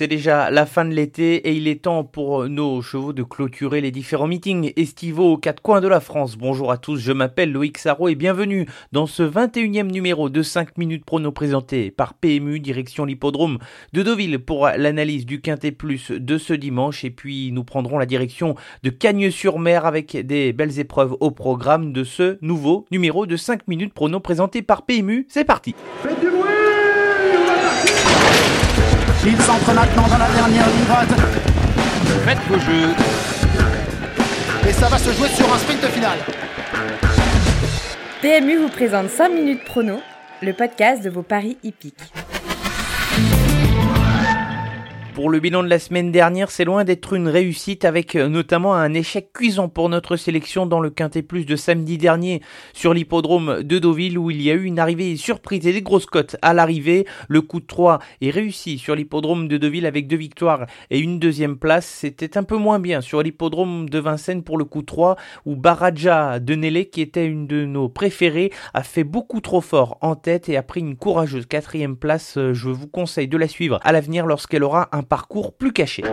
c'est déjà la fin de l'été et il est temps pour nos chevaux de clôturer les différents meetings estivaux aux quatre coins de la France. Bonjour à tous, je m'appelle Loïc Sarro et bienvenue dans ce 21e numéro de 5 minutes prono présenté par PMU direction l'hippodrome de Deauville pour l'analyse du Quintet Plus de ce dimanche et puis nous prendrons la direction de Cagnes-sur-Mer avec des belles épreuves au programme de ce nouveau numéro de 5 minutes prono présenté par PMU. C'est parti. Faites du Il s'entre maintenant dans la dernière ligne droite. Faites vos jeux. Et ça va se jouer sur un sprint final. PMU vous présente 5 minutes prono, le podcast de vos paris hippiques. Pour le bilan de la semaine dernière, c'est loin d'être une réussite avec euh, notamment un échec cuisant pour notre sélection dans le Quintet Plus de samedi dernier sur l'hippodrome de Deauville où il y a eu une arrivée surprise et des grosses cotes à l'arrivée. Le coup de 3 est réussi sur l'hippodrome de Deauville avec deux victoires et une deuxième place. C'était un peu moins bien sur l'hippodrome de Vincennes pour le coup 3 où Baraja de Nelé qui était une de nos préférées a fait beaucoup trop fort en tête et a pris une courageuse quatrième place. Euh, je vous conseille de la suivre à l'avenir lorsqu'elle aura un parcours plus caché.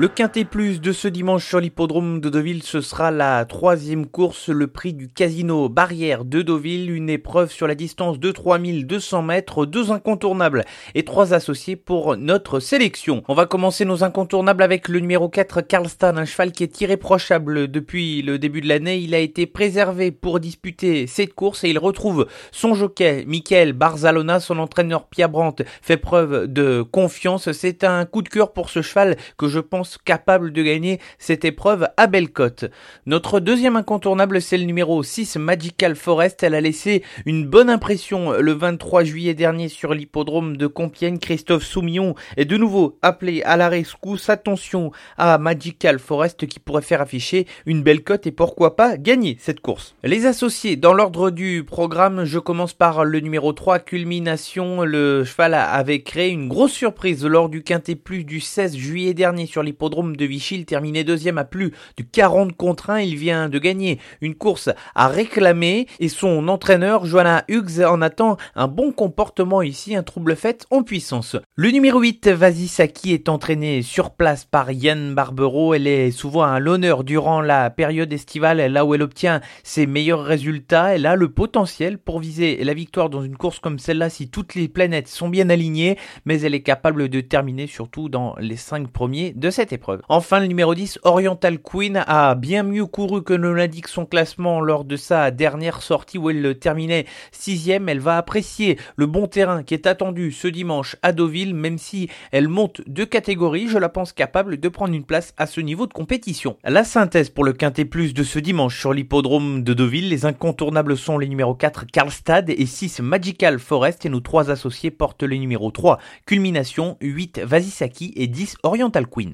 Le Quintet Plus de ce dimanche sur l'hippodrome de Deauville, ce sera la troisième course, le prix du Casino Barrière de Deauville, une épreuve sur la distance de 3200 mètres, deux incontournables et trois associés pour notre sélection. On va commencer nos incontournables avec le numéro 4, Carlstan, un cheval qui est irréprochable depuis le début de l'année. Il a été préservé pour disputer cette course et il retrouve son jockey, Michael Barzalona, son entraîneur Pierre Brandt fait preuve de confiance. C'est un coup de cœur pour ce cheval que je pense capable de gagner cette épreuve à belle cote. Notre deuxième incontournable, c'est le numéro 6, Magical Forest. Elle a laissé une bonne impression le 23 juillet dernier sur l'hippodrome de Compiègne. Christophe Soumillon est de nouveau appelé à la rescousse. Attention à Magical Forest qui pourrait faire afficher une belle cote et pourquoi pas gagner cette course. Les associés, dans l'ordre du programme, je commence par le numéro 3, Culmination. Le cheval avait créé une grosse surprise lors du Quintet Plus du 16 juillet dernier sur l'hippodrome de Vichy. Il terminait deuxième à plus de 40 contre 1. Il vient de gagner une course à réclamer et son entraîneur, Joanna Hughes, en attend un bon comportement ici, un trouble fait en puissance. Le numéro 8, Vasisaki, est entraîné sur place par Yann Barbero. Elle est souvent à l'honneur durant la période estivale, là où elle obtient ses meilleurs résultats. Elle a le potentiel pour viser la victoire dans une course comme celle-là si toutes les planètes sont bien alignées, mais elle est capable de terminer surtout dans les 5 premiers de cette Enfin, le numéro 10, Oriental Queen, a bien mieux couru que ne l'indique son classement lors de sa dernière sortie où elle terminait sixième. Elle va apprécier le bon terrain qui est attendu ce dimanche à Deauville, même si elle monte de catégorie, je la pense capable de prendre une place à ce niveau de compétition. La synthèse pour le Quintet Plus de ce dimanche sur l'hippodrome de Deauville, les incontournables sont les numéros 4 Karlstad et 6 Magical Forest et nos trois associés portent les numéros 3 Culmination, 8 Vasisaki et 10 Oriental Queen.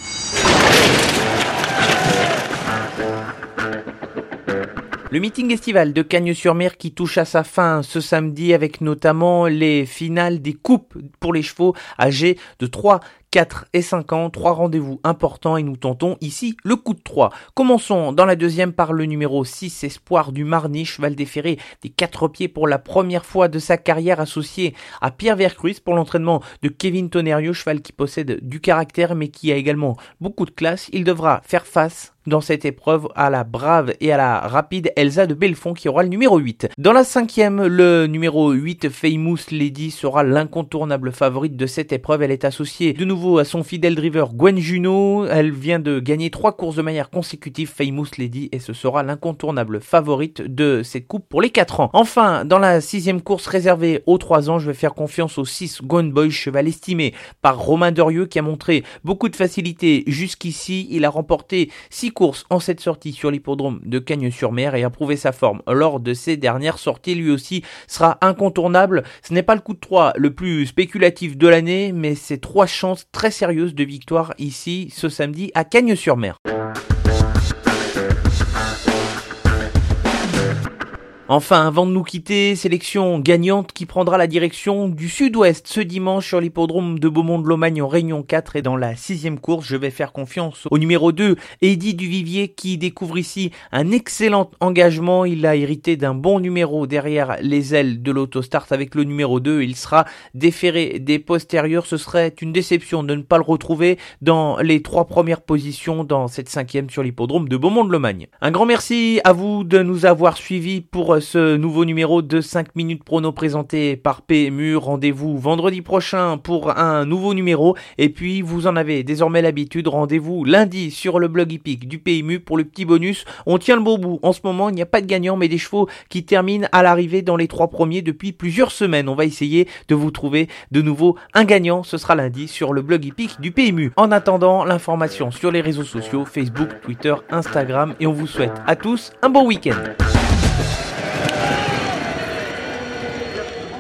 Le meeting estival de Cagnes-sur-Mer qui touche à sa fin ce samedi avec notamment les finales des coupes pour les chevaux âgés de 3, 4 et 5 ans, trois rendez-vous importants et nous tentons ici le coup de 3. Commençons dans la deuxième par le numéro 6, Espoir du Marny, cheval déféré des quatre pieds pour la première fois de sa carrière associé à Pierre Vercruis pour l'entraînement de Kevin Tonerio, cheval qui possède du caractère mais qui a également beaucoup de classe. Il devra faire face dans cette épreuve à la brave et à la rapide Elsa de Belfond qui aura le numéro 8. Dans la cinquième, le numéro 8, Famous Lady, sera l'incontournable favorite de cette épreuve. Elle est associée de nouveau à son fidèle driver Gwen Juno. Elle vient de gagner trois courses de manière consécutive, Famous Lady, et ce sera l'incontournable favorite de cette coupe pour les 4 ans. Enfin, dans la sixième course réservée aux 3 ans, je vais faire confiance au 6 Gone Boy, cheval estimé par Romain Derieux qui a montré beaucoup de facilité jusqu'ici. Il a remporté 6 course en cette sortie sur l'hippodrome de Cagnes-sur-Mer et a prouvé sa forme lors de ses dernières sorties. Lui aussi sera incontournable. Ce n'est pas le coup de 3 le plus spéculatif de l'année, mais c'est trois chances très sérieuses de victoire ici ce samedi à Cagnes-sur-Mer. Enfin, avant de nous quitter, sélection gagnante qui prendra la direction du sud-ouest ce dimanche sur l'hippodrome de Beaumont-de-Lomagne en Réunion 4 et dans la sixième course, je vais faire confiance au numéro 2, Eddie Duvivier, qui découvre ici un excellent engagement. Il a hérité d'un bon numéro derrière les ailes de l'autostart avec le numéro 2. Il sera déféré des postérieurs. Ce serait une déception de ne pas le retrouver dans les trois premières positions dans cette cinquième sur l'hippodrome de Beaumont-de-Lomagne. Un grand merci à vous de nous avoir suivis ce nouveau numéro de 5 minutes prono présenté par PMU. Rendez-vous vendredi prochain pour un nouveau numéro. Et puis, vous en avez désormais l'habitude. Rendez-vous lundi sur le blog hippique du PMU pour le petit bonus. On tient le beau bout. En ce moment, il n'y a pas de gagnant, mais des chevaux qui terminent à l'arrivée dans les trois premiers depuis plusieurs semaines. On va essayer de vous trouver de nouveau un gagnant. Ce sera lundi sur le blog hippique du PMU. En attendant, l'information sur les réseaux sociaux, Facebook, Twitter, Instagram. Et on vous souhaite à tous un bon week-end.